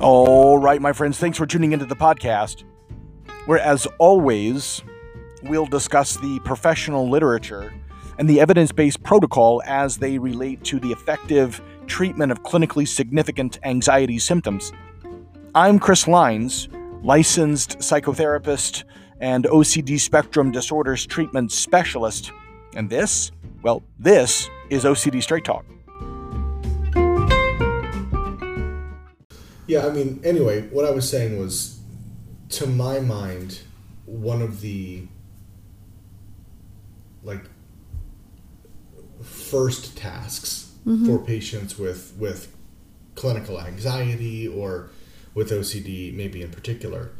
All right, my friends, thanks for tuning into the podcast, where, as always, we'll discuss the professional literature and the evidence based protocol as they relate to the effective treatment of clinically significant anxiety symptoms. I'm Chris Leins, licensed psychotherapist and OCD spectrum disorders treatment specialist, and this, well, this is OCD Straight Talk. Yeah, I mean, anyway, what I was saying was, to my mind, one of the like first tasks for patients with with clinical anxiety or with OCD, maybe in particular,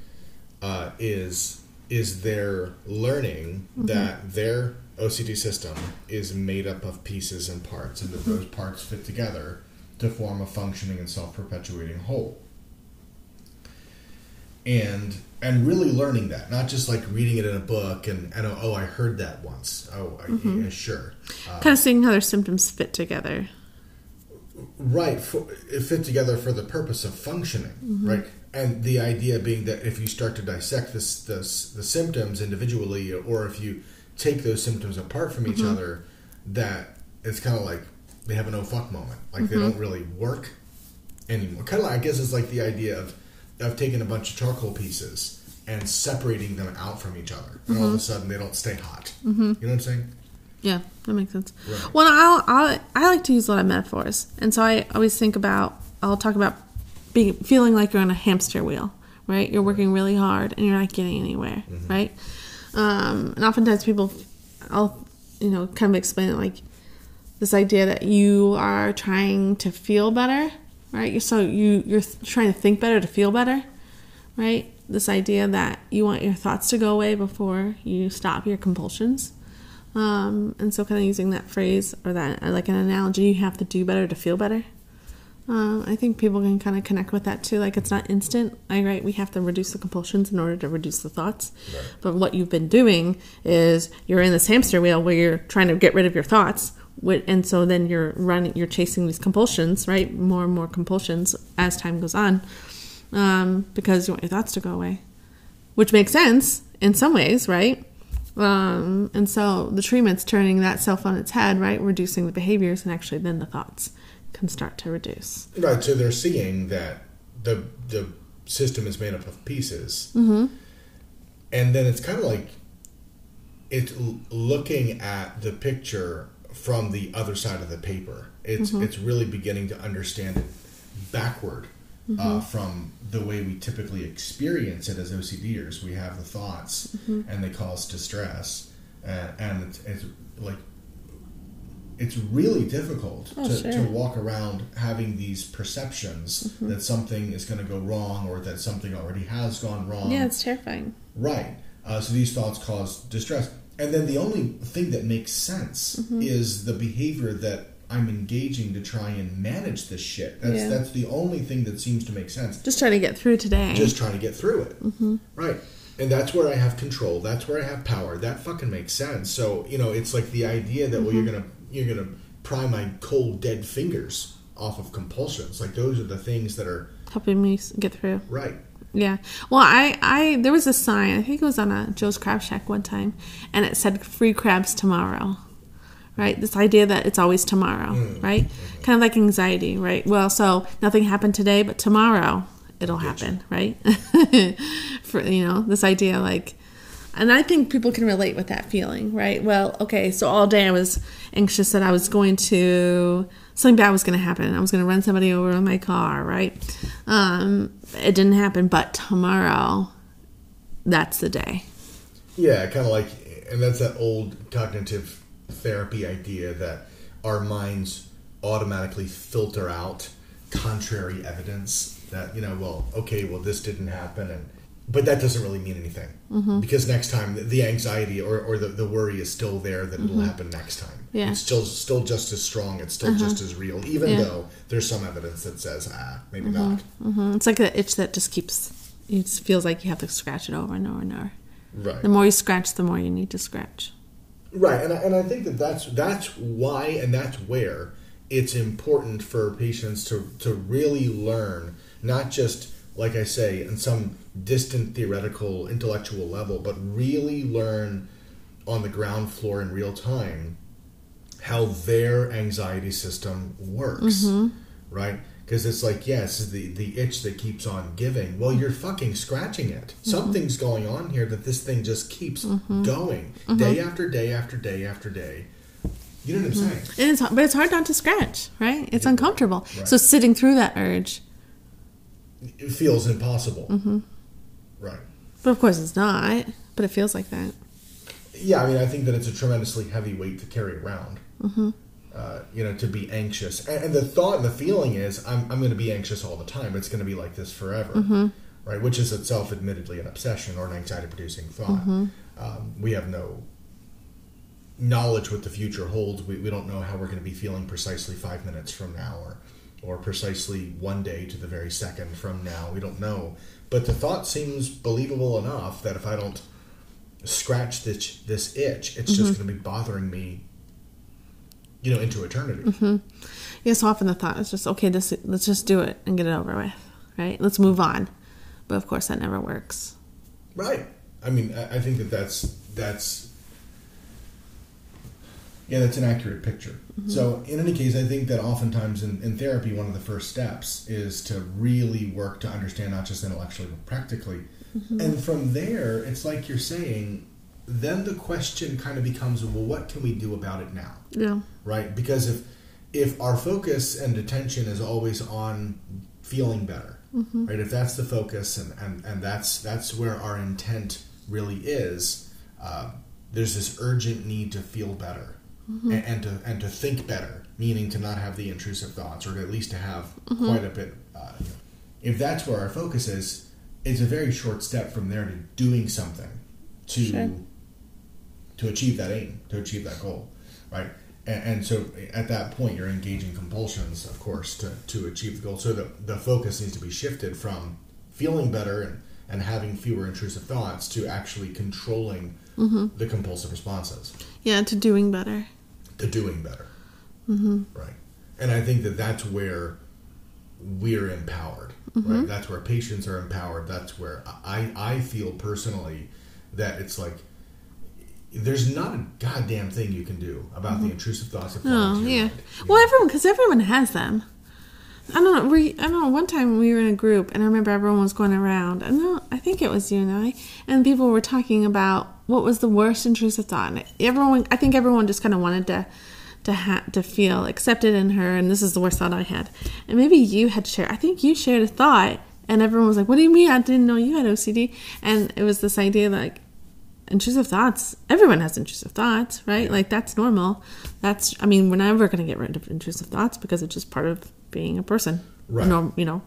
uh, is is their learning that their OCD system is made up of pieces and parts, and that those parts fit together to form a functioning and self-perpetuating whole. And and really learning that, not just like reading it in a book and, and oh, I heard that once. Oh, I, mm-hmm. yeah, sure. Uh, kind of seeing how their symptoms fit together. Right, for, it fit together for the purpose of functioning, mm-hmm. right? And the idea being that if you start to dissect this, this the symptoms individually, or if you take those symptoms apart from each mm-hmm. other, that it's kind of like they have a no fuck moment, like they mm-hmm. don't really work anymore. Kind of, like, I guess, it's like the idea of of taking a bunch of charcoal pieces and separating them out from each other, and all of a mm-hmm. sudden they don't stay hot. Mm-hmm. You know what I'm saying? Yeah, that makes sense. Right. Well, I'll, I'll, I like to use a lot of metaphors. And so I always think about, I'll talk about being feeling like you're on a hamster wheel, right? You're working really hard and you're not getting anywhere, right? Um, and oftentimes people, I'll, you know, kind of explain it like this idea that you are trying to feel better, right? So you, you're trying to think better to feel better, right? This idea that you want your thoughts to go away before you stop your compulsions. Um, and so, kind of using that phrase or that like an analogy, you have to do better to feel better. Uh, I think people can kind of connect with that too. Like it's not instant. Right. We have to reduce the compulsions in order to reduce the thoughts. But what you've been doing is you're in this hamster wheel where you're trying to get rid of your thoughts, and so then you're running, you're chasing these compulsions, right? More and more compulsions as time goes on, um, because you want your thoughts to go away, which makes sense in some ways, right? Um, and so the treatment's turning that self on its head, right? Reducing the behaviors, and actually then the thoughts can start to reduce. Right. So they're seeing that the the system is made up of pieces, Mm-hmm. and then it's kind of like it's looking at the picture from the other side of the paper. It's it's really beginning to understand it backward uh, from the way we typically experience it as OCDers. We have the thoughts, and they cause distress, and, and it's, it's like it's really difficult Oh, to, to walk around having these perceptions Mm-hmm. that something is going to go wrong or that something already has gone wrong. Yeah, it's terrifying. Right. Uh, so these thoughts cause distress. And then the only thing that makes sense Mm-hmm. is the behavior that I'm engaging to try and manage this shit. That's Yeah. that's the only thing that seems to make sense. Just trying to get through today. Just trying to get through it. Mm-hmm. Right. And that's where I have control. That's where I have power. That fucking makes sense. So you know, it's like the idea that well, you're Mm-hmm. gonna you're gonna pry my cold dead fingers off of compulsions. Like those are the things that are helping me get through. right. Yeah. Well, I, I, there was a sign. I think it was on a Joe's Crab Shack one time, and it said "Free crabs tomorrow." Right. This idea that it's always tomorrow. Mm. Right. Kind of like anxiety. Right. Well, so nothing happened today, but tomorrow it'll happen. Right. For you know this idea like. And I think people can relate with that feeling, right? Well, okay, so all day I was anxious that I was going to something bad was going to happen. I was going to run somebody over in my car, right? Um, it didn't happen, but tomorrow, that's the day. Yeah, kind of like, and that's that old cognitive therapy idea that our minds automatically filter out contrary evidence. That you know, well, okay, well, this didn't happen, and but that doesn't really mean anything Mm-hmm. because next time the- the anxiety or, or the, the worry is still there that it'll happen next time. Mm-hmm. Yeah. it's still still just as strong. It's still just as real, even Yeah. though there's some evidence that says ah maybe not. hmm It's like the itch that just keeps, it just feels like you have to scratch it over and over and over. Right. The more you scratch, the more you need to scratch. Right, and I, and I think that that's that's why and that's where it's important for patients to to really learn not just like I say in some distant theoretical intellectual level, but really learn on the ground floor in real time how their anxiety system works, mm-hmm. right? Because it's like, yes, the the itch that keeps on giving. Well, you're fucking scratching it. Mm-hmm. Something's going on here that this thing just keeps mm-hmm. going day after day after day after day. You know what I'm saying? And it's, but it's hard not to scratch, right? It's uncomfortable. Right. So sitting through that urge, It feels impossible, right? but of course it's not. But it feels like that. Yeah, I mean, I think that it's a tremendously heavy weight to carry around. Uh, you know, to be anxious, and, and the thought and the feeling is, I'm, I'm going to be anxious all the time. It's going to be like this forever, right? Which is itself, admittedly, an obsession or an anxiety-producing thought. Um, we have no knowledge what the future holds. We, we don't know how we're going to be feeling precisely five minutes from now, or or precisely one day to the very second from now. We don't know, but the thought seems believable enough that if I don't scratch this this itch, it's just mm-hmm. going to be bothering me, you know, into eternity. Mm-hmm. Yeah, so often the thought is just, okay, this, let's just do it and get it over with, right? Let's move on. But of course, that never works. Right. I mean, I, I think that that's that's yeah, that's an accurate picture. Mm-hmm. So, in any case, I think that oftentimes in, in therapy, one of the first steps is to really work to understand not just intellectually but practically, mm-hmm. and from there, it's like you're saying. Then the question kind of becomes, well, what can we do about it now? Yeah. right? Because if if our focus and attention is always on feeling better, mm-hmm. right? If that's the focus and, and, and that's that's where our intent really is, uh, there's this urgent need to feel better Mm-hmm. and, and to and to think better, meaning to not have the intrusive thoughts, or at least to have mm-hmm. quite a bit. Uh, if that's where our focus is, it's a very short step from there to doing something to Sure. to achieve that aim, to achieve that goal, right? And, and so at that point, you're engaging compulsions, of course, to, to achieve the goal. So the, the focus needs to be shifted from feeling better and, and having fewer intrusive thoughts to actually controlling mm-hmm. the compulsive responses, Yeah, to doing better. To doing better, mm-hmm. right? And I think that that's where we're empowered, right? Mm-hmm. That's where patients are empowered. That's where I, I feel personally that it's like there's not a goddamn thing you can do about the mm-hmm. intrusive thoughts Oh, yeah. mind, Well, know? everyone, because everyone has them. I don't know. We, I don't know. One time we were in a group, and I remember everyone was going around. I know. Uh, I think it was you and I, and people were talking about what was the worst intrusive thought. And everyone, I think everyone just kind of wanted to, to ha- to feel accepted in her. And this is the worst thought I had. And maybe you had shared. I think you shared a thought, and everyone was like, "What do you mean? I didn't know you had OCD." And it was this idea like intrusive thoughts everyone has intrusive thoughts right like that's normal that's i mean we're never going to get rid of intrusive thoughts because it's just part of being a person Right. Norm- you know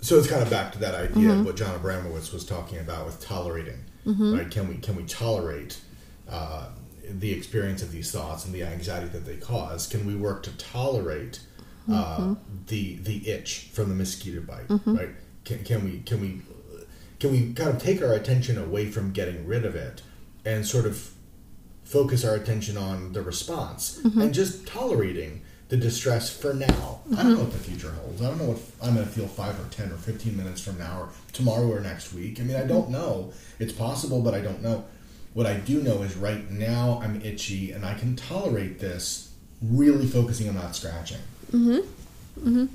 So it's kind of back to that idea of mm-hmm. what John Abramowitz was talking about with tolerating, right? Can we can we tolerate uh, the experience of these thoughts and the anxiety that they cause? Can we work to tolerate uh, the the itch from the mosquito bite, right? Can, can we can we can we kind of take our attention away from getting rid of it and sort of focus our attention on the response and just tolerating the distress for now. I don't know what the future holds. I don't know what I'm going to feel five or 10 or 15 minutes from now or tomorrow or next week. I mean, I don't know. It's possible, but I don't know. What I do know is right now I'm itchy and I can tolerate this, really focusing on not scratching. Mm-hmm. Mm-hmm.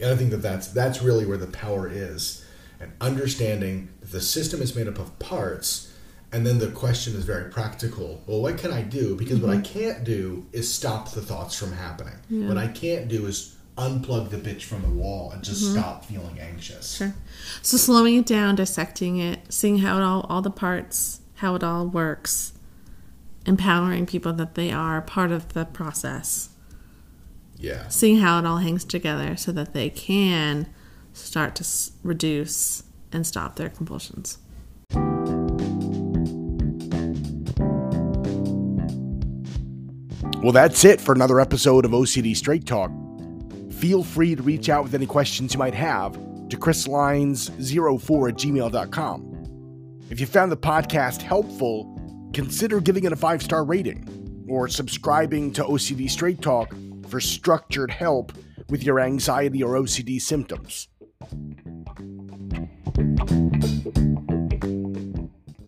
And I think that that's, that's really where the power is. And understanding that the system is made up of parts and then the question is very practical. Well, what can I do? Because what I mm-hmm. can't do is stop the thoughts from happening. What I can't do is unplug the bitch from the wall and just mm-hmm. stop feeling anxious. sure so slowing it down dissecting it seeing how it all all the parts how it all works empowering people that they are part of the process Yeah. seeing how it all hangs together so that they can start to s- reduce and stop their compulsions Well, that's it for another episode of OCD Straight Talk. Feel free to reach out with any questions you might have to chrisleins04 at gmail.com. If you found the podcast helpful, consider giving it a five star rating or subscribing to OCD Straight Talk for structured help with your anxiety or OCD symptoms.